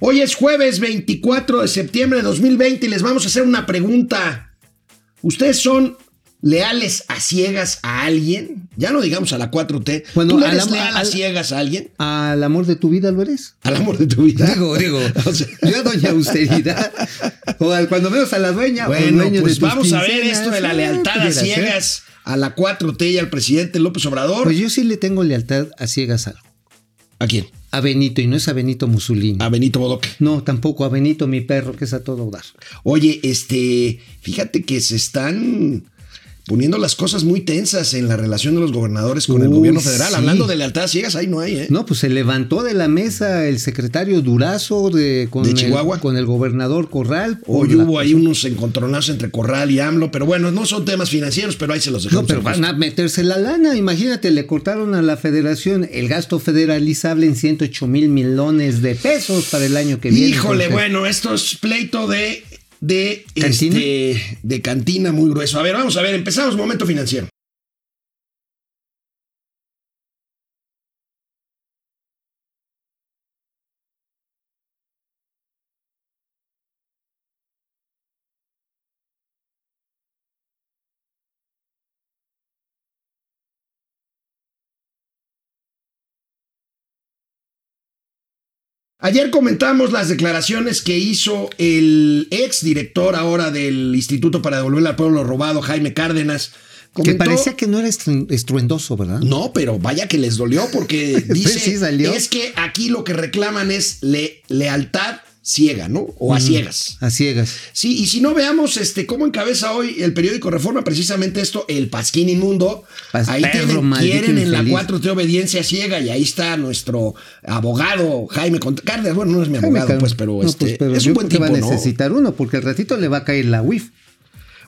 Hoy es jueves 24 de septiembre de 2020 y les vamos a hacer una pregunta. ¿Ustedes son leales a ciegas a alguien? Ya no digamos a la 4T. Bueno, ¿Tú le eres leal a ciegas a alguien? ¿Al amor de tu vida lo eres? Al amor de tu vida. Digo, digo, O sea, yo a doña austeridad. O al- cuando vemos a la dueña. o Bueno, de pues tus vamos a ver esto de la eh, lealtad a ser. ciegas a la 4T y al presidente López Obrador. Pues yo sí le tengo lealtad a ciegas a algo. ¿A quién? A Benito, y no es a Benito Mussolini. A Benito Bodoque. No, tampoco a Benito, mi perro, que es a todo dar. Oye, este, fíjate que se están poniendo las cosas muy tensas en la relación de los gobernadores con el gobierno federal. sí. Hablando de lealtad ciegas, ahí no hay, ¿eh? No, pues se levantó de la mesa el secretario Durazo de, con, ¿De el, Chihuahua? con el gobernador Corral. Hoy hubo ahí unos encontronazos entre Corral y AMLO, pero bueno, no son temas financieros, pero ahí se los dejamos. No, pero van a meterse la lana. Imagínate, le cortaron a la federación el gasto federalizable en 108 mil millones de pesos para el año que viene. Híjole, bueno, esto es pleito de, de, ¿Cantina? este, de cantina muy grueso. A ver, vamos a ver, empezamos momento financiero. Ayer comentamos las declaraciones que hizo el ex director ahora del Instituto para Devolverle al Pueblo lo Robado, Jaime Cárdenas. Que parecía que no era estru- estruendoso, ¿verdad? No, pero vaya que les dolió porque dice Sí, es que aquí lo que reclaman es le- lealtad ciega, ¿no? O a ciegas. A ciegas. Sí, y si no veamos este cómo encabeza hoy el periódico Reforma precisamente esto, el Pasquín Inmundo. Pas- ahí perro tienen, quieren en la infeliz. 4T obediencia ciega y ahí está nuestro abogado Jaime Cárdenas. Bueno, no es mi abogado, pues, pero no, este, pues, pero es un buen tipo, va a ¿no? necesitar uno, porque al ratito le va a caer la WIF.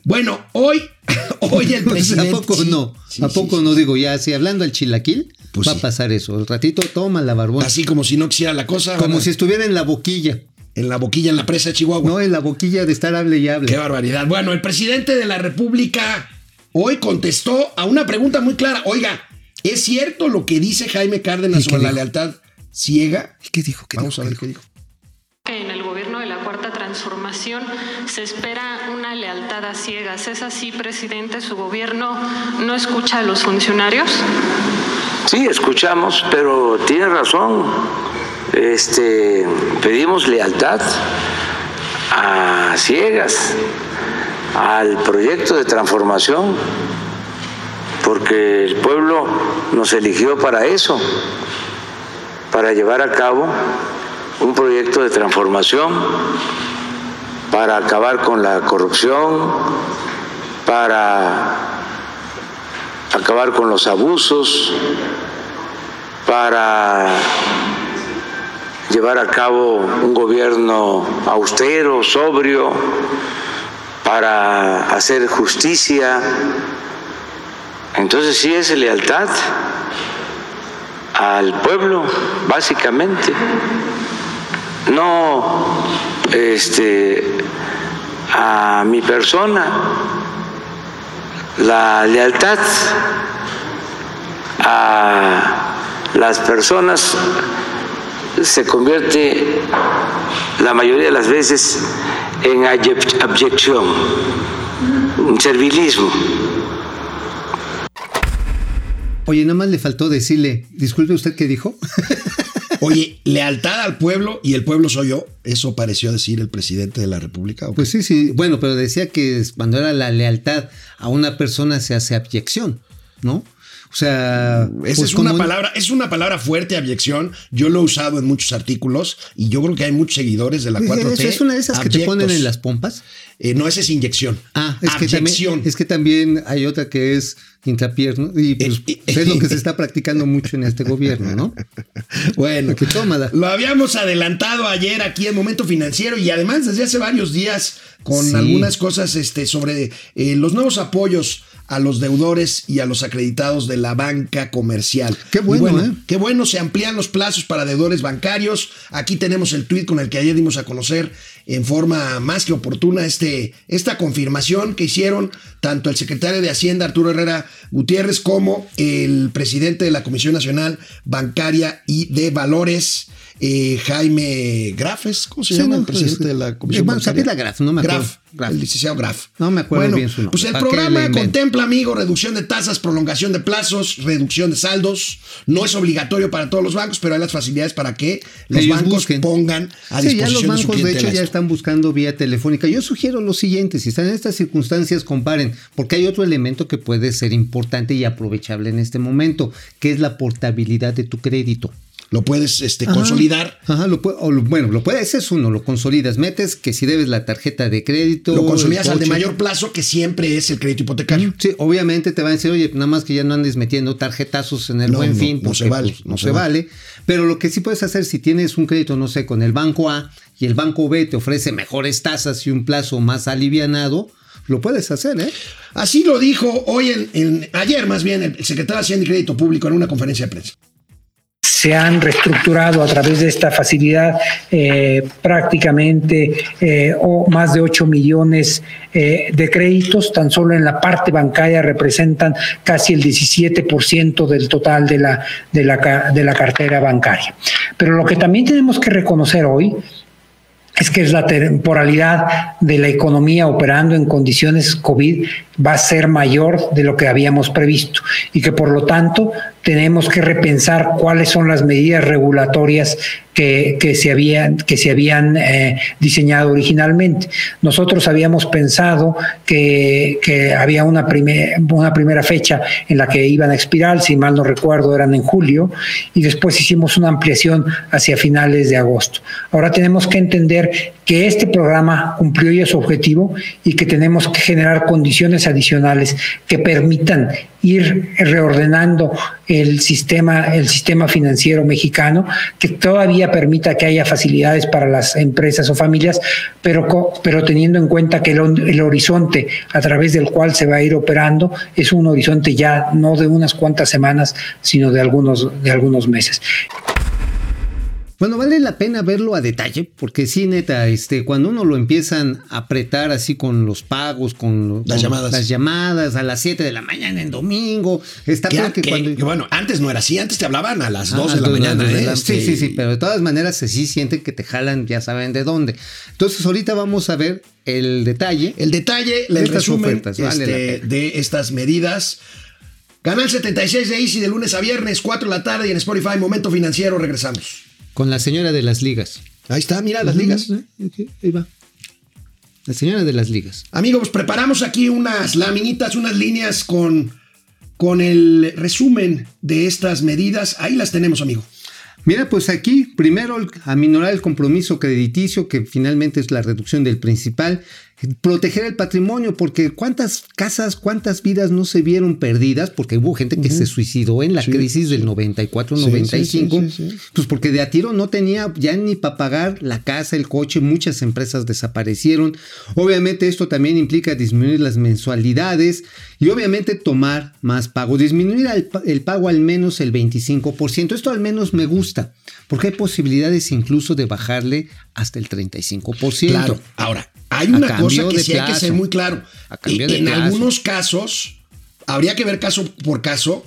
Bueno, hoy, hoy el Pues, presidente. ¿A poco no? sí, ¿A poco sí. no? Digo, ya, si hablando al chilaquil, Pues va a pasar eso. El ratito toma la barbón. Así como si no quisiera la cosa. como si estuviera en la boquilla. En la boquilla en la presa de Chihuahua. No, en la boquilla de estar hable y hable. Qué barbaridad. Bueno, el presidente de la República hoy contestó a una pregunta muy clara. Oiga, ¿es cierto lo que dice Jaime Cárdenas ¿Y qué sobre la lealtad ciega? ¿Qué dijo? ¿Qué Vamos dijo? a ver ¿Qué dijo. En el gobierno de la Cuarta Transformación se espera una lealtad a ciegas. ¿Es así, presidente? ¿Su gobierno no escucha a los funcionarios? Sí, escuchamos, pero tiene razón. Este, pedimos lealtad a ciegas al proyecto de transformación, porque el pueblo nos eligió para eso, para llevar a cabo un proyecto de transformación, para acabar con la corrupción, para acabar con los abusos, para llevar a cabo un gobierno austero, sobrio, para hacer justicia. Entonces sí es lealtad al pueblo, básicamente. No este a mi persona. La lealtad a las personas se convierte la mayoría de las veces en abyec- abyección, en servilismo. Oye, nada más le faltó decirle, disculpe usted qué dijo. Oye, lealtad al pueblo y el pueblo soy yo. Eso pareció decir el presidente de la República. Pues sí, sí. Bueno, pero decía que cuando era la lealtad a una persona se hace abyección, ¿no? O sea, pues es una palabra, es una palabra fuerte, abyección. Yo lo he usado en muchos artículos y yo creo que hay muchos seguidores de la 4T. Eso es una de esas que te ponen en las pompas. Eh, no, esa es inyección. Ah, es que, también, es que también hay otra que es intrapierno y pues, Eh, eh, es lo que se está practicando mucho en este gobierno, ¿no? Bueno, Que tómala. lo habíamos adelantado ayer aquí en Momento Financiero y además desde hace varios días con Sí. algunas cosas este, sobre eh, los nuevos apoyos a los deudores y a los acreditados de la banca comercial. Qué bueno, ¿eh? Qué bueno, se amplían los plazos para deudores bancarios. Aquí tenemos el tuit con el que ayer dimos a conocer en forma más que oportuna este, esta confirmación que hicieron tanto el secretario de Hacienda, Arturo Herrera Gutiérrez, como el presidente de la Comisión Nacional Bancaria y de Valores. Eh, Jaime Grafes, ¿cómo se Sí, llama no, el presidente pues, de la Comisión bueno, Bancaria? Sapida Graf, no me acuerdo. Graf, Graf. el licenciado Graf. No me acuerdo bien su nombre. Pues el ¿Para qué programa contempla, amigo, reducción de tasas, prolongación de plazos, reducción de saldos. No es obligatorio para todos los bancos, pero hay las facilidades para que los Ellos bancos busquen. pongan a Sí, ya disposición los de su bancos de clientela hecho ya están buscando vía telefónica. Yo sugiero lo siguiente, si están en estas circunstancias, comparen, porque hay otro elemento que puede ser importante y aprovechable en este momento, que es la portabilidad de tu crédito. Lo puedes este, Ajá. consolidar. Ajá, lo o lo- bueno, lo puedes, ese es uno, lo consolidas, metes que si debes la tarjeta de crédito. Lo consolidas al de mayor plazo, que siempre es el crédito hipotecario. Sí, obviamente te van a decir, oye, nada más que ya no andes metiendo tarjetazos en el No, buen no, fin, no se vale, pues, no no, se se vale. vale. Pero lo que sí puedes hacer, si tienes un crédito, no sé, con el banco A y el banco B te ofrece mejores tasas y un plazo más alivianado, lo puedes hacer, ¿eh? Así lo dijo hoy, en, en- ayer más bien, el secretario de Hacienda y Crédito Público en una conferencia de prensa. Se han reestructurado a través de esta facilidad eh, prácticamente eh, o más de 8 millones eh, de créditos, tan solo en la parte bancaria representan casi el 17% del total de la, de, la, de la cartera bancaria. Pero lo que también tenemos que reconocer hoy es que es la temporalidad de la economía operando en condiciones COVID va a ser mayor de lo que habíamos previsto y que por lo tanto tenemos que repensar cuáles son las medidas regulatorias que, que se habían, que se habían eh, diseñado originalmente. Nosotros habíamos pensado que, que había una, una primera fecha en la que iban a expirar, si mal no recuerdo, eran en julio, y después hicimos una ampliación hacia finales de agosto. Ahora tenemos que entender que este programa cumplió ya su objetivo y que tenemos que generar condiciones adicionales que permitan ir reordenando el sistema, el sistema financiero mexicano, que todavía permita que haya facilidades para las empresas o familias, pero, pero teniendo en cuenta que el, el horizonte a través del cual se va a ir operando es un horizonte ya no de unas cuantas semanas, sino de algunos, de algunos meses. Bueno, vale la pena verlo a detalle, porque sí, neta, este, cuando uno lo empiezan a apretar así con los pagos, con, Las con llamadas. las llamadas a las 7 de la mañana en domingo, está peor que que- cuando... que bueno, antes no era así, antes te hablaban a las 2 Ah, de la mañana. de ¿eh? la- Este, Sí, sí, sí, pero de todas maneras se sí sienten que te jalan, ya saben de dónde. Entonces ahorita vamos a ver el detalle. El detalle, el Estas resumen ofertas, vale este, de estas medidas. Canal 76 de Easy de lunes a viernes, 4 de la tarde y en Spotify, Momento Financiero, regresamos. Con la señora de las ligas. Ahí está, mira las ligas. Ok, Ahí va. La señora de las ligas. Amigos, preparamos aquí unas laminitas, unas líneas con, con el resumen de estas medidas. Ahí las tenemos, amigo. Mira, pues aquí, primero, aminorar el compromiso crediticio, que finalmente es la reducción del principal. Proteger el patrimonio, porque cuántas casas, cuántas vidas no se vieron perdidas, porque hubo gente que se suicidó en la crisis del 94-95, sí, pues porque de a tiro no tenía ya ni para pagar la casa, el coche, muchas empresas desaparecieron. Obviamente esto también implica disminuir las mensualidades y obviamente tomar más pago, disminuir el, el pago al menos el 25%. Esto al menos me gusta, porque hay posibilidades incluso de bajarle hasta el 35%. Claro. Ahora, hay una cosa que sí hay que ser muy claro. A en plazo. algunos casos, habría que ver caso por caso.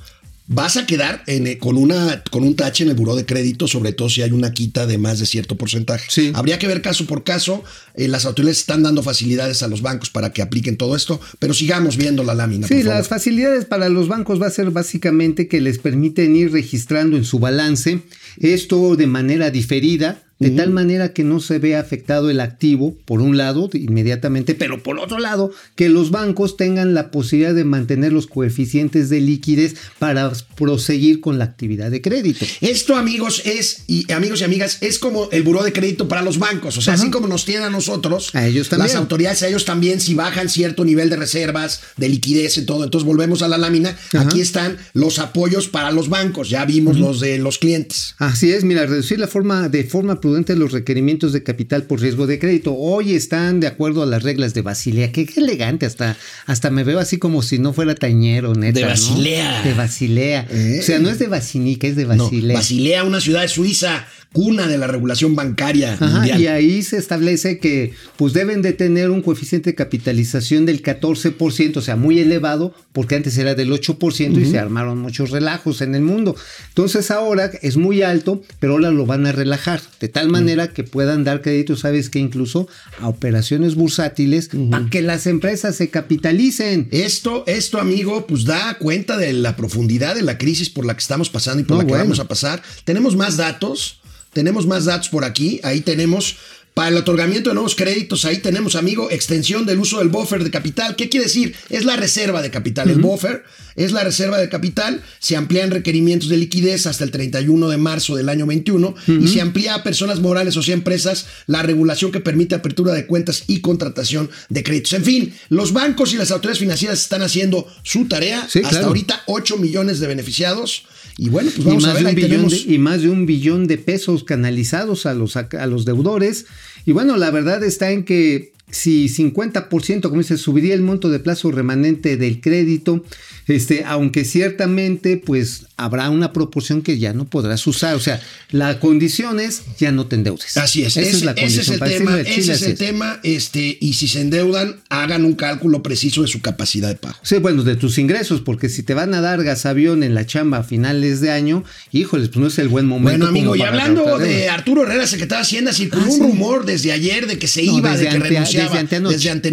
Vas a quedar en, eh, con, una, con un tache en el buró de crédito, sobre todo si hay una quita de más de cierto porcentaje. Sí. Habría que ver caso por caso. Eh, las autoridades están dando facilidades a los bancos para que apliquen todo esto, pero sigamos viendo la lámina. Sí, por favor. las facilidades para los bancos va a ser básicamente que les permiten ir registrando en su balance esto de manera diferida, de tal manera que no se vea afectado el activo, por un lado, inmediatamente, pero por otro lado, que los bancos tengan la posibilidad de mantener los coeficientes de liquidez para proseguir con la actividad de crédito. Esto, amigos, es, y amigos y amigas, es como el buró de crédito para los bancos. O sea, Ajá. así como nos tienen a nosotros, A ellos también. las autoridades, a ellos también, si bajan cierto nivel de reservas, de liquidez y todo. Entonces volvemos a la lámina. Ajá. Aquí están los apoyos para los bancos. Ya vimos los de los clientes. Así es, mira, reducir la forma de forma prudente los requerimientos de capital por riesgo de crédito. Hoy están de acuerdo a las reglas de Basilea. Qué, qué elegante, hasta, hasta me veo así como si no fuera tañero, neta. De ¿no? Basilea. De Basilea. Eh. O sea, no es de Basinica, es de No, Basilea. Basilea, una ciudad de Suiza cuna de la regulación bancaria Ajá, mundial. y ahí se establece que pues deben de tener un coeficiente de capitalización del 14%, o sea, muy elevado, porque antes era del 8% y se armaron muchos relajos en el mundo. Entonces ahora es muy alto, pero ahora lo van a relajar, de tal manera que puedan dar crédito, sabes que incluso a operaciones bursátiles para que las empresas se capitalicen. Esto, esto, amigo, pues da cuenta de la profundidad de la crisis por la que estamos pasando y por No, la que bueno. vamos a pasar. Tenemos más datos, tenemos más datos por aquí. Ahí tenemos para el otorgamiento de nuevos créditos. Ahí tenemos, amigo, extensión del uso del buffer de capital. ¿Qué quiere decir? Es la reserva de capital. El buffer es la reserva de capital. Se amplían requerimientos de liquidez hasta el 31 de marzo del año 21 y se amplía a personas morales o sea empresas la regulación que permite apertura de cuentas y contratación de créditos. En fin, los bancos y las autoridades financieras están haciendo su tarea. Sí, hasta claro. ahorita 8 millones de beneficiados. Y bueno, pues vamos a ver, de ahí tenemos... de, y más de un billón de pesos canalizados a los, a los deudores. Y bueno, la verdad está en que si 50%, como dice, subiría el monto de plazo remanente del crédito, este, aunque ciertamente pues habrá una proporción que ya no podrás usar. O sea, la condición es ya no te endeudes. Así es, Esa ese, es la ese condición. es el Para tema, de ese Chile, es el es. tema, este, y si se endeudan, hagan un cálculo preciso de su capacidad de pago. Sí, bueno, de tus ingresos, porque si te van a dar gasavión en la chamba a finales de año, híjoles, pues no es el buen momento. Bueno, amigo, y hablando de. Arturo Herrera, secretario de Hacienda, circuló Ah, un sí. rumor desde ayer de que se No, iba, de que ante- desde anteanoche. Desde, ante-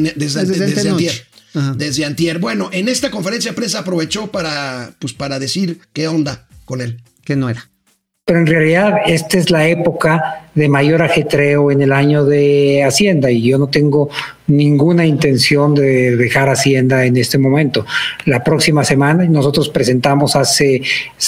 antier. Desde antier. Bueno, en esta conferencia de prensa aprovechó para, pues, para decir qué onda con él. Que no era. Pero en realidad esta es la época de mayor ajetreo en el año de Hacienda y yo no tengo ninguna intención de dejar Hacienda en este momento. La próxima semana nosotros presentamos hace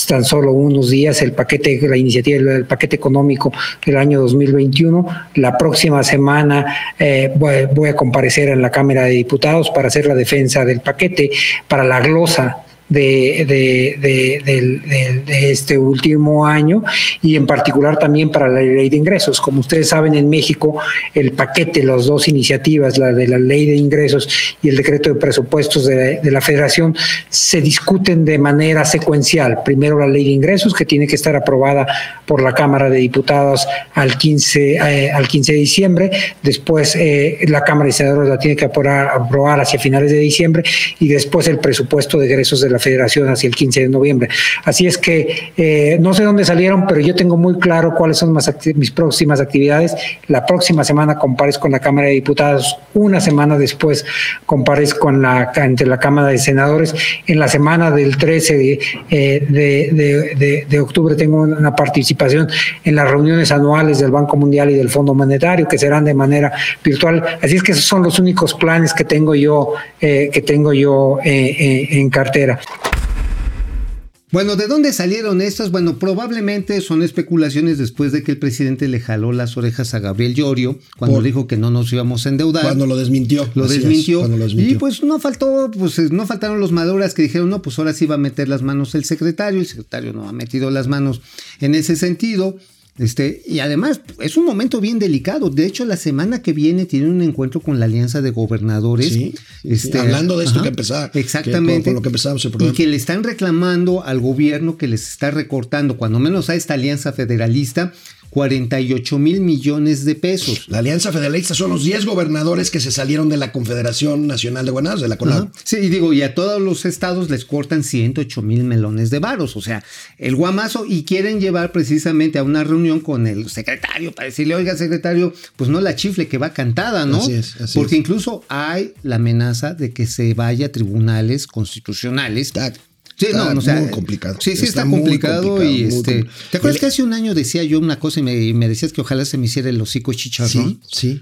tan solo unos días el paquete, la iniciativa, el paquete económico del año 2021. La próxima semana eh, voy a comparecer en la Cámara de Diputados para hacer la defensa del paquete, para la glosa de, de, este último año y en particular también para la ley de ingresos. Como ustedes saben, en México el paquete, las dos iniciativas, la de la ley de ingresos y el decreto de presupuestos de, la federación, se discuten de manera secuencial. Primero la ley de ingresos, que tiene que estar aprobada por la Cámara de Diputados al 15, eh, al 15 de diciembre, después eh, la Cámara de Senadores la tiene que aprobar, aprobar hacia finales de diciembre y después el presupuesto de egresos de la federación hacia el 15 de noviembre. Así es que eh, no sé dónde salieron, pero yo tengo muy claro cuáles son más mis próximas actividades. La próxima semana comparezco con la Cámara de Diputados, una semana después comparezco en la, Cámara de Senadores. En la semana del 13 de, eh, de octubre tengo una participación en las reuniones anuales del Banco Mundial y del Fondo Monetario, que serán de manera virtual. Así es que esos son los únicos planes que tengo yo, eh, que tengo yo eh, eh, en cartera. Bueno, ¿de dónde salieron estas? Bueno, probablemente son especulaciones después de que el presidente le jaló las orejas a Gabriel Llorio cuando Por- dijo que no nos íbamos a endeudar. Cuando lo desmintió. lo es, desmintió. cuando lo desmintió. Y pues no faltó, pues eh, no faltaron los maduras que dijeron, no, pues ahora sí va a meter las manos el secretario. El secretario no ha metido las manos en ese sentido. Este, y además es un momento bien delicado. De hecho, la semana que viene tiene un encuentro con la Alianza de Gobernadores. Sí, sí, Este, hablando de esto que empezaba, que Exactamente. con- con lo que empezamos el programa. Y que le están reclamando al gobierno que les está recortando, cuando menos a esta alianza federalista, 48 mil millones de pesos. La Alianza Federalista son los 10 gobernadores que se salieron de la Confederación Nacional de Gobernadores, de la. Ajá. Sí, y digo, y a todos los estados les cortan 108 mil melones de varos, o sea, el guamazo, y quieren llevar precisamente a una reunión con el secretario para decirle, oiga, secretario, pues no la chifle que va cantada, ¿no? Así es, así Porque es. incluso hay la amenaza de que se vaya a tribunales constitucionales. Está, Sí, está no, o sea, muy complicado. Sí, sí, está, complicado, complicado, y este. complicado. ¿Te acuerdas que hace un año decía yo una cosa y me, y me decías que ojalá se me hiciera el hocico chicharrón? Sí, sí.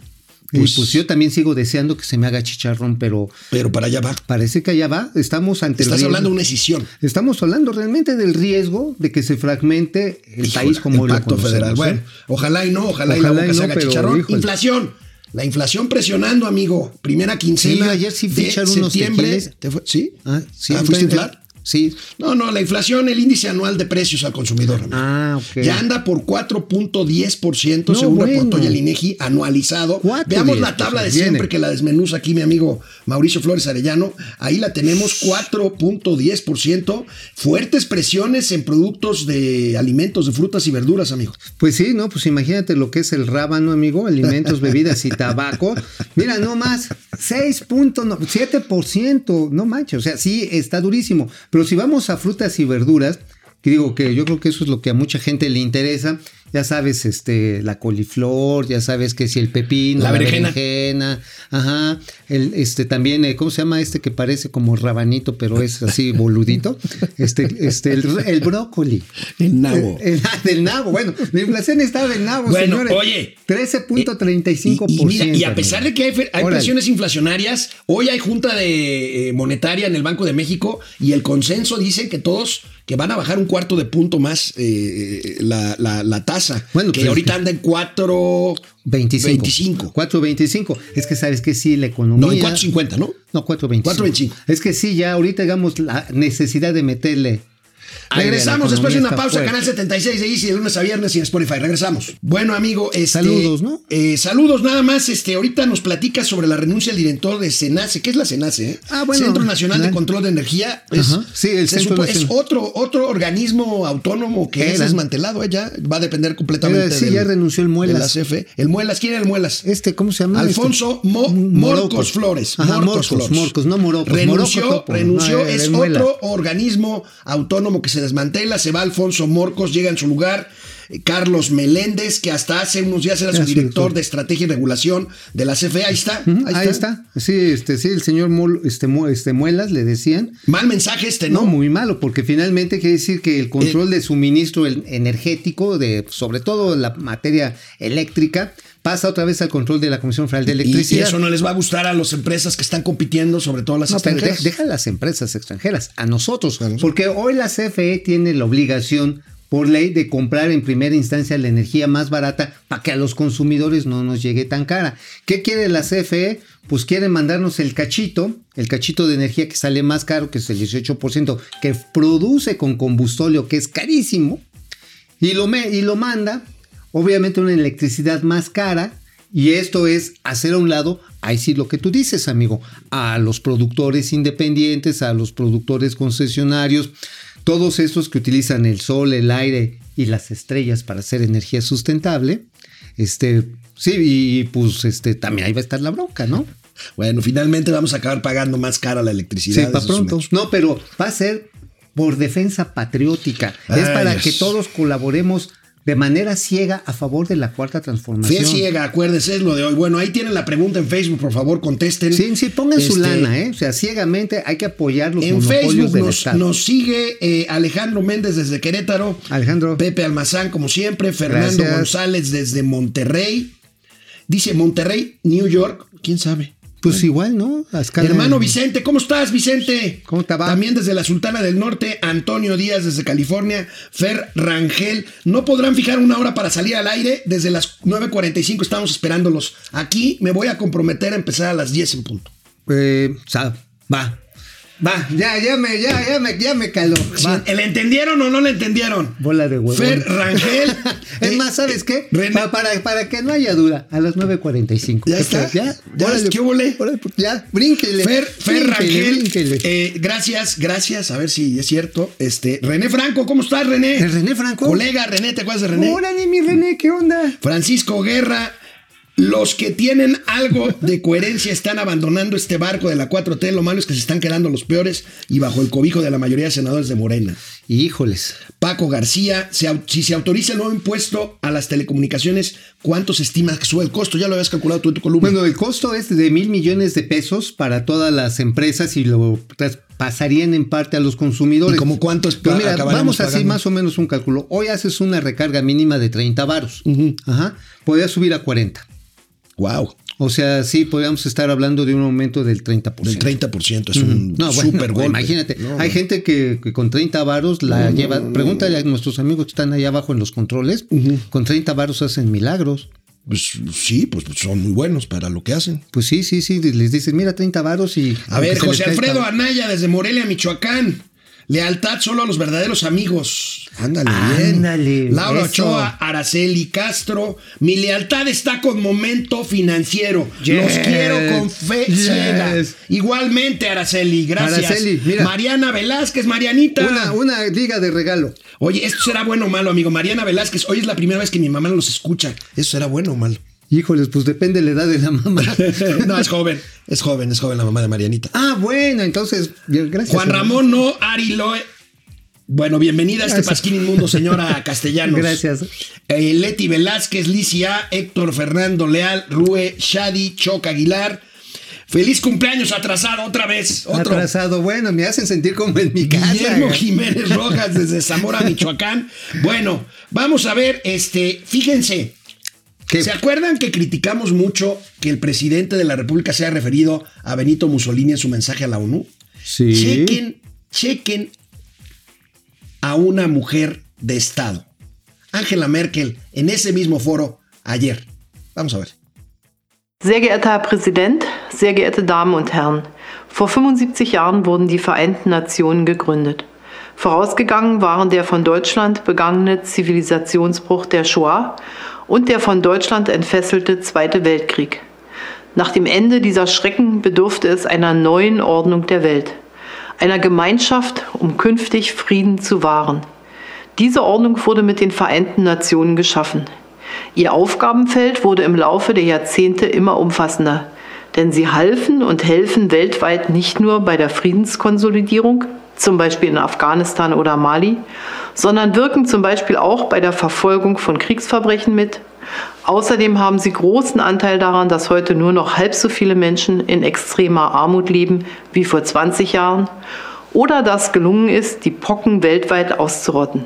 Y Pues, pues yo también sigo deseando que se me haga chicharrón, pero pero para allá va. parece que allá va. Estamos ante el Estás riesgo- hablando de una escisión. Estamos hablando realmente del riesgo de que se fragmente el Híjole, país como el lo pacto. Bueno, ojalá y no, ojalá, Ojalá y la y boca se no, haga pero, chicharrón. híjole. Inflación. La inflación presionando, amigo. Primera quincena. Sí, ayer sí echar unos septiembre. ¿Te fue? ¿Sí? Ah, sí, ¿fuiste a inflar? Sí. No, no, la inflación, el índice anual de precios al consumidor. amigo. Ah, ok. Ya anda por 4.10% No, según bueno. reportó ya el INEGI anualizado. 4.10, Veamos la tabla de viene. siempre que la desmenuza aquí mi amigo Mauricio Flores Arellano. Ahí la tenemos 4.10%. Fuertes presiones en productos de alimentos, de frutas y verduras, amigo. Pues sí, no, pues imagínate lo que es el rábano, amigo, alimentos, bebidas y tabaco. Mira, no más, 6.7%, no manches, o sea, sí está durísimo. Pero si vamos a frutas y verduras, que digo que yo creo que eso es lo que a mucha gente le interesa, ya sabes, este, la coliflor, ya sabes que si el pepino, La la, berenjena. berenjena, ajá, el, este también, eh, ¿cómo se llama este que parece como rabanito, pero es así boludito? Este, este, el, el brócoli. El nabo. El, el- del nabo, bueno, la inflación está del nabo, Bueno, señores. oye. 13.35%. Y, y mira, y a pesar de que hay, presiones inflacionarias, hoy hay junta de eh, monetaria en el Banco de México y el consenso dice que todos que van a bajar un cuarto de punto más eh, la, la- la tasa, Bueno, que pues, ahorita anda en 4 25. 25. 4.25. Es que sabes que sí, la economía. No, en 4.50, ¿no? No, 4.25. 4.25. Es que sí, ya ahorita digamos la necesidad de meterle. Regresamos después de una pausa, canal fuerte. 76 de Easy de lunes a viernes y en Spotify. Regresamos. Bueno, amigo, este, Saludos, ¿no? eh, saludos nada más. Este, ahorita nos platica sobre la renuncia del director de SENACE. ¿Qué es la SENACE? eh? Ah, bueno. Centro Nacional de. Control de Energía. Es, Ajá. Sí, el se Centro es otro, otro organismo autónomo que es Era. desmantelado. eh, ya va a depender completamente Era, sí, del- ya renunció el Muelas. de la CFE. El Muelas, ¿quién era el Muelas? Este, ¿cómo se llama? Alfonso Este? Mo- Morocos. Morcos Flores. Ajá, Morcos Morcos, Flores. Morcos, no Morocos. Renunció, Morocos renunció, No, es otro organismo autónomo que se desmantela. Se va Alfonso Morcos, llega en su lugar Carlos Meléndez, que hasta hace unos días era su su director de estrategia y regulación de la CFE. Ahí está. Ahí, está. Sí, este, sí, el señor este, este, Muelas le decían. Mal mensaje este, No, ¿no? muy malo, porque finalmente quiere decir que el Eh, control de suministro energético, de, sobre todo la materia eléctrica, pasa otra vez al control de la Comisión Federal de y, y Electricidad. eso no les va a gustar a las empresas que están compitiendo, sobre todo las No, extranjeras. de- deja las empresas extranjeras, a nosotros, A nosotros. porque hoy la CFE tiene la obligación por ley de comprar en primera instancia la energía más barata para que a los consumidores no nos llegue tan cara. ¿Qué quiere la CFE? Pues quiere mandarnos el cachito, el cachito de energía que sale más caro, que es el 18%, que produce con combustóleo, que es carísimo, y lo, y lo manda, obviamente, una electricidad más cara. Y esto es hacer a un lado, ahí sí lo que tú dices, amigo, a los productores independientes, a los productores concesionarios, todos estos que utilizan el sol, el aire y las estrellas para hacer energía sustentable. Este, sí, y pues este, también ahí va a estar la bronca, ¿no? Bueno, finalmente vamos a acabar pagando más cara la electricidad. Sí, para pronto. No, pero va a ser por defensa patriótica. es para Dios. que todos colaboremos de manera ciega a favor de la cuarta transformación. Fe ciega, acuérdense, es lo de hoy. Bueno, ahí tienen la pregunta en Facebook, por favor, contesten. Sí, sí, pongan su Este, lana, ¿eh? O sea, ciegamente hay que apoyar los En monopolios Facebook del nos, Estado. nos sigue eh, Alejandro Méndez desde Querétaro. Alejandro. Pepe Almazán, como siempre. Fernando Gracias. González desde Monterrey. Dice Monterrey, New York. ¿Quién sabe? Pues igual, ¿no? Hermano Vicente, ¿cómo estás, Vicente? ¿Cómo te va? También desde la Sultana del Norte, Antonio Díaz desde California, Fer Rangel. No podrán fijar una hora para salir al aire. Desde las 9.45 estamos esperándolos. Aquí me voy a comprometer a empezar a las 10 en punto. Eh, va. Va, ya, ya me, ya, ya me, ya me caló. Va. ¿Le entendieron o no le entendieron? Bola de huevón. Fer Rangel. es eh, más, ¿sabes qué? René- Pa- para, para que no haya duda, a las 9.45. Ya ¿Qué está. Ya, Ya, Órale, ¿qué órale, pues, Ya, brínquele. Fer, Fer Brínquele, Rangel, brínquele. eh, gracias, gracias. A ver si es cierto. Este, René Franco, ¿cómo estás, René? ¿El René Franco? Colega, René, ¿te acuerdas de René? Órale, mi René, ¿qué onda? Francisco Guerra. Los que tienen algo de coherencia están abandonando este barco de la 4T. Lo malo es que se están quedando los peores y bajo el cobijo de la mayoría de senadores de Morena. Híjoles. Paco García, se si se autoriza el nuevo impuesto a las telecomunicaciones, ¿cuánto se estima que sube el costo? Ya lo habías calculado tú en tu columna. Bueno, el costo es de mil millones de pesos para todas las empresas y lo pasarían en parte a los consumidores. ¿Y como cuánto es- Pues mira, vamos así pagando? más o menos un cálculo. Hoy haces una recarga mínima de 30 varos. Ajá. Podría subir a 40. Wow, O sea, sí, podríamos estar hablando de un aumento del 30%. del 30%. Es un No, bueno, super golpe. imagínate. No, Hay gente que, que con 30 varos la lleva. Pregúntale a nuestros amigos que están allá abajo en los controles. Con 30 varos hacen milagros. Pues sí, pues son muy buenos para lo que hacen. Pues sí, sí, sí. Les dices, mira, 30 varos y. A ver, José Alfredo Anaya desde Morelia, Michoacán. Lealtad solo a los verdaderos amigos. Ándale, bien. Ándale, Laura eso. Ochoa, Araceli Castro. Mi lealtad está con momento financiero. Yes. Los quiero con fe Yes. ciega. Igualmente, Araceli, gracias. Araceli, mira. Mariana Velázquez, Marianita. Una, una liga de regalo. Oye, esto será bueno o malo, amigo. Mariana Velázquez, hoy es la primera vez que mi mamá los escucha. ¿Eso será bueno o malo? Híjoles, pues depende de la edad de la mamá. no, es joven. Es joven, es joven la mamá de Marianita. ah, bueno, entonces, gracias. Juan Ramón no, Ari Loe. Bueno, bienvenida a este. Pasquín Inmundo, señora Castellanos. Gracias. Eh, Leti Velázquez, Licia, Héctor Fernando Leal, Rue, Shadi, Choc Aguilar. Feliz cumpleaños atrasado otra vez. Otro. Atrasado, bueno, me hacen sentir como en mi casa. Guillermo Jiménez Rojas desde Zamora, Michoacán. Bueno, vamos a ver, este, fíjense. ¿Qué? ¿Se acuerdan que criticamos mucho que el presidente de la República se haya referido a Benito Mussolini en su mensaje a la ONU? Sí. Chequen, chequen a una mujer de Estado. Angela Merkel en ese mismo foro ayer. Vamos a ver. Sehr geehrter Herr Präsident, sehr geehrte Damen und Herren, vor 75 Jahren wurden die Vereinten Nationen gegründet. Vorausgegangen waren der von Deutschland begangene Zivilisationsbruch der Shoah und der von Deutschland entfesselte Zweite Weltkrieg. Nach dem Ende dieser Schrecken bedurfte es einer neuen Ordnung der Welt, einer Gemeinschaft, um künftig Frieden zu wahren. Diese Ordnung wurde mit den Vereinten Nationen geschaffen. Ihr Aufgabenfeld wurde im Laufe der Jahrzehnte immer umfassender, denn sie halfen und helfen weltweit nicht nur bei der Friedenskonsolidierung, zum Beispiel in Afghanistan oder Mali, sondern wirken zum Beispiel auch bei der Verfolgung von Kriegsverbrechen mit. Außerdem haben sie großen Anteil daran, dass heute nur noch halb so viele Menschen in extremer Armut leben wie vor 20 Jahren oder dass gelungen ist, die Pocken weltweit auszurotten.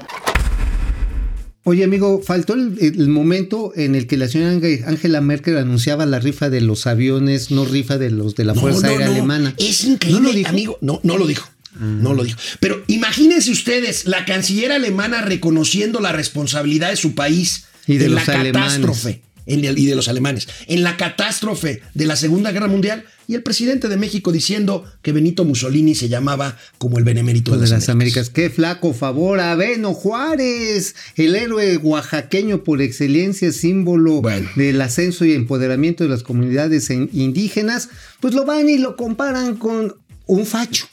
Oye, amigo, faltó el, el momento en el que la señora Ange- Angela Merkel anunciaba la rifa de los aviones, no rifa de los de la Fuerza Aérea Alemana. Es increíble, ¿No lo dijo? amigo. No, no lo dijo. No lo dijo. Pero imagínense ustedes, la canciller alemana reconociendo la responsabilidad de su país Y de en los la alemanes. catástrofe. en el- y de los alemanes. En la catástrofe de la Segunda Guerra Mundial. Y el presidente de México diciendo que Benito Mussolini se llamaba como el benemérito de las Américas. Qué flaco favor a Beno Juárez, el héroe oaxaqueño por excelencia, símbolo Bueno. del ascenso y empoderamiento de las comunidades en- indígenas, pues lo van y lo comparan con un facho.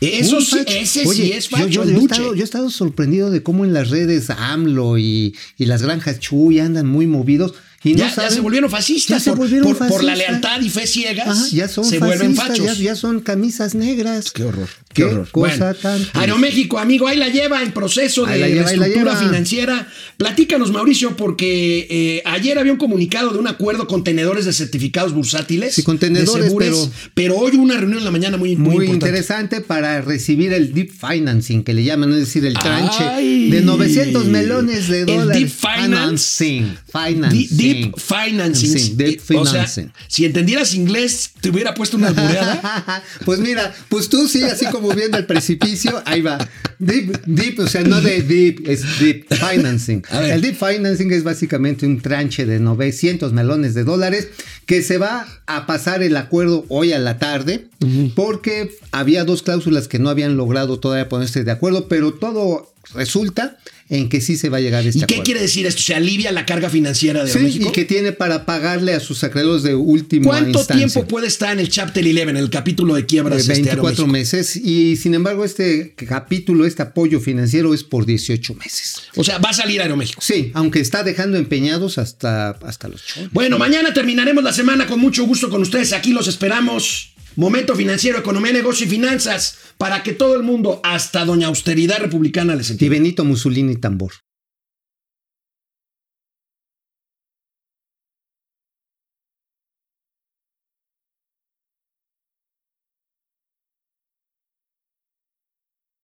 Eso sí, ese Oye, sí es facho, Yo, yo- el yo he estado, yo he estado sorprendido de cómo en las redes AMLO y, y las granjas Chuy andan muy movidos. Y no ya, se volvieron fascistas. Ya se por, volvieron por- por la lealtad y fe ciegas. Ajá, ya son se vuelven fascistas, fachos. Ya, ya son camisas negras. Qué horror. Qué, Qué, horror. cosa Bueno, tan. Aeroméxico, amigo, ahí la lleva en proceso de Ahí lleva, reestructura financiera. Platícanos, Mauricio, porque eh, ayer había un comunicado de un acuerdo con tenedores de certificados bursátiles. Sí, con tenedores, de segures, pero... hoy hubo una reunión en la mañana muy, muy, muy importante. interesante para recibir el deep financing que le llaman, es decir, el tranche Ay. de 900 melones de El dólares. deep finance. Financing. Financing. Deep financing. Sí, O sea, financing. si entendieras inglés, te hubiera puesto una albureada. pues mira, pues tú sí, así como viendo el precipicio, ahí va. Deep, deep, o sea, no de deep, es deep financing. El deep financing es básicamente un tranche de 900 melones de dólares que se va a pasar el acuerdo hoy a la tarde porque había dos cláusulas que no habían logrado todavía ponerse de acuerdo, pero todo resulta en que sí se va a llegar a este ¿Y qué acuerdo. quiere decir esto? ¿Se alivia la carga financiera de Sí, México? y que tiene para pagarle a sus acreedores de última ¿Cuánto instancia. tiempo puede estar en el Chapter 11, en el capítulo de quiebras de este, 24 Aeroméxico? meses y sin embargo este capítulo, este apoyo financiero es por 18 meses. O sea, va a salir Aeroméxico. Sí, aunque está dejando empeñados hasta, hasta los chones. Bueno, mañana terminaremos la semana con mucho gusto con ustedes. Aquí los esperamos. Momento financiero, economía, negocio y finanzas para que todo el mundo, hasta doña austeridad republicana, les Y entienda. Benito Mussolini tambor.